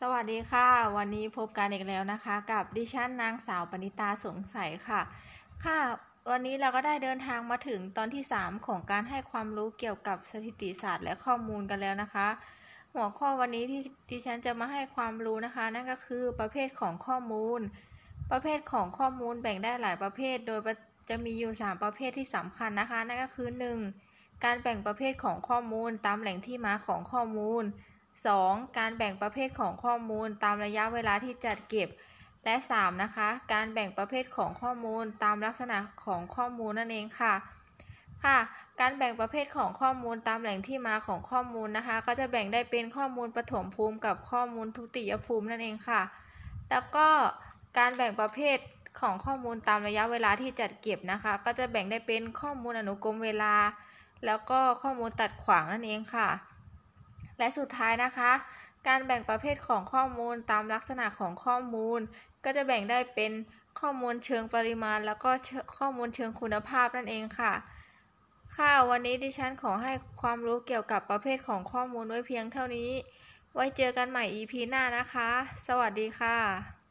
สวัสดีค่ะ วันนี้พบกันอีกแล้วนะคะ กับดิฉันนางสาวปณิตาสงสัยค่ะ ค่ะ วันนี้เราก็ได้เดินทางมาถึงตอนที่ 3 ของการให้ความรู้เกี่ยวกับสถิติศาสตร์และข้อมูลกันแล้วนะคะ หัวข้อวันนี้ที่ดิฉันจะมาให้ความรู้นะคะ นั่นก็คือประเภทของข้อมูล ประเภทของข้อมูลแบ่งได้หลายประเภท โดยจะมีอยู่ 3 ประเภทที่สำคัญนะคะ นั่นก็คือ 1. การแบ่งประเภทของข้อมูลตามแหล่งที่มาของข้อมูล 2. การแบ่งประเภทของข้อมูลตามระยะเวลาที่จัดเก็บ และ 3. นะคะ การแบ่งประเภทของข้อมูลตามลักษณะของข้อมูลนั่นเองค่ะค่ะ การแบ่งประเภทของข้อมูลตามแหล่งที่มาของข้อมูลนะคะ ก็จะแบ่งได้เป็นข้อมูลปฐมภูมิกับข้อมูลทุติยภูมินั่นเองค่ะ แล้วก็การแบ่งประเภทของข้อมูลตามระยะเวลาที่จัดเก็บนะคะ ก็จะแบ่งได้เป็นข้อมูลอนุกรมเวลา แล้วก็ข้อมูลตัดขวางนั่นเองค่ะ และสุดท้ายนะคะ การแบ่งประเภทของข้อมูลตามลักษณะของข้อมูล ก็จะแบ่งได้เป็นข้อมูลเชิงปริมาณ แล้วก็ข้อมูลเชิงคุณภาพนั่นเองค่ะ ค่ะวันนี้ดิฉันขอให้ความรู้เกี่ยวกับประเภทของข้อมูลไว้เพียงเท่านี้ ไว้เจอกันใหม่ EP หน้านะคะ สวัสดีค่ะ